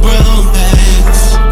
brown bags.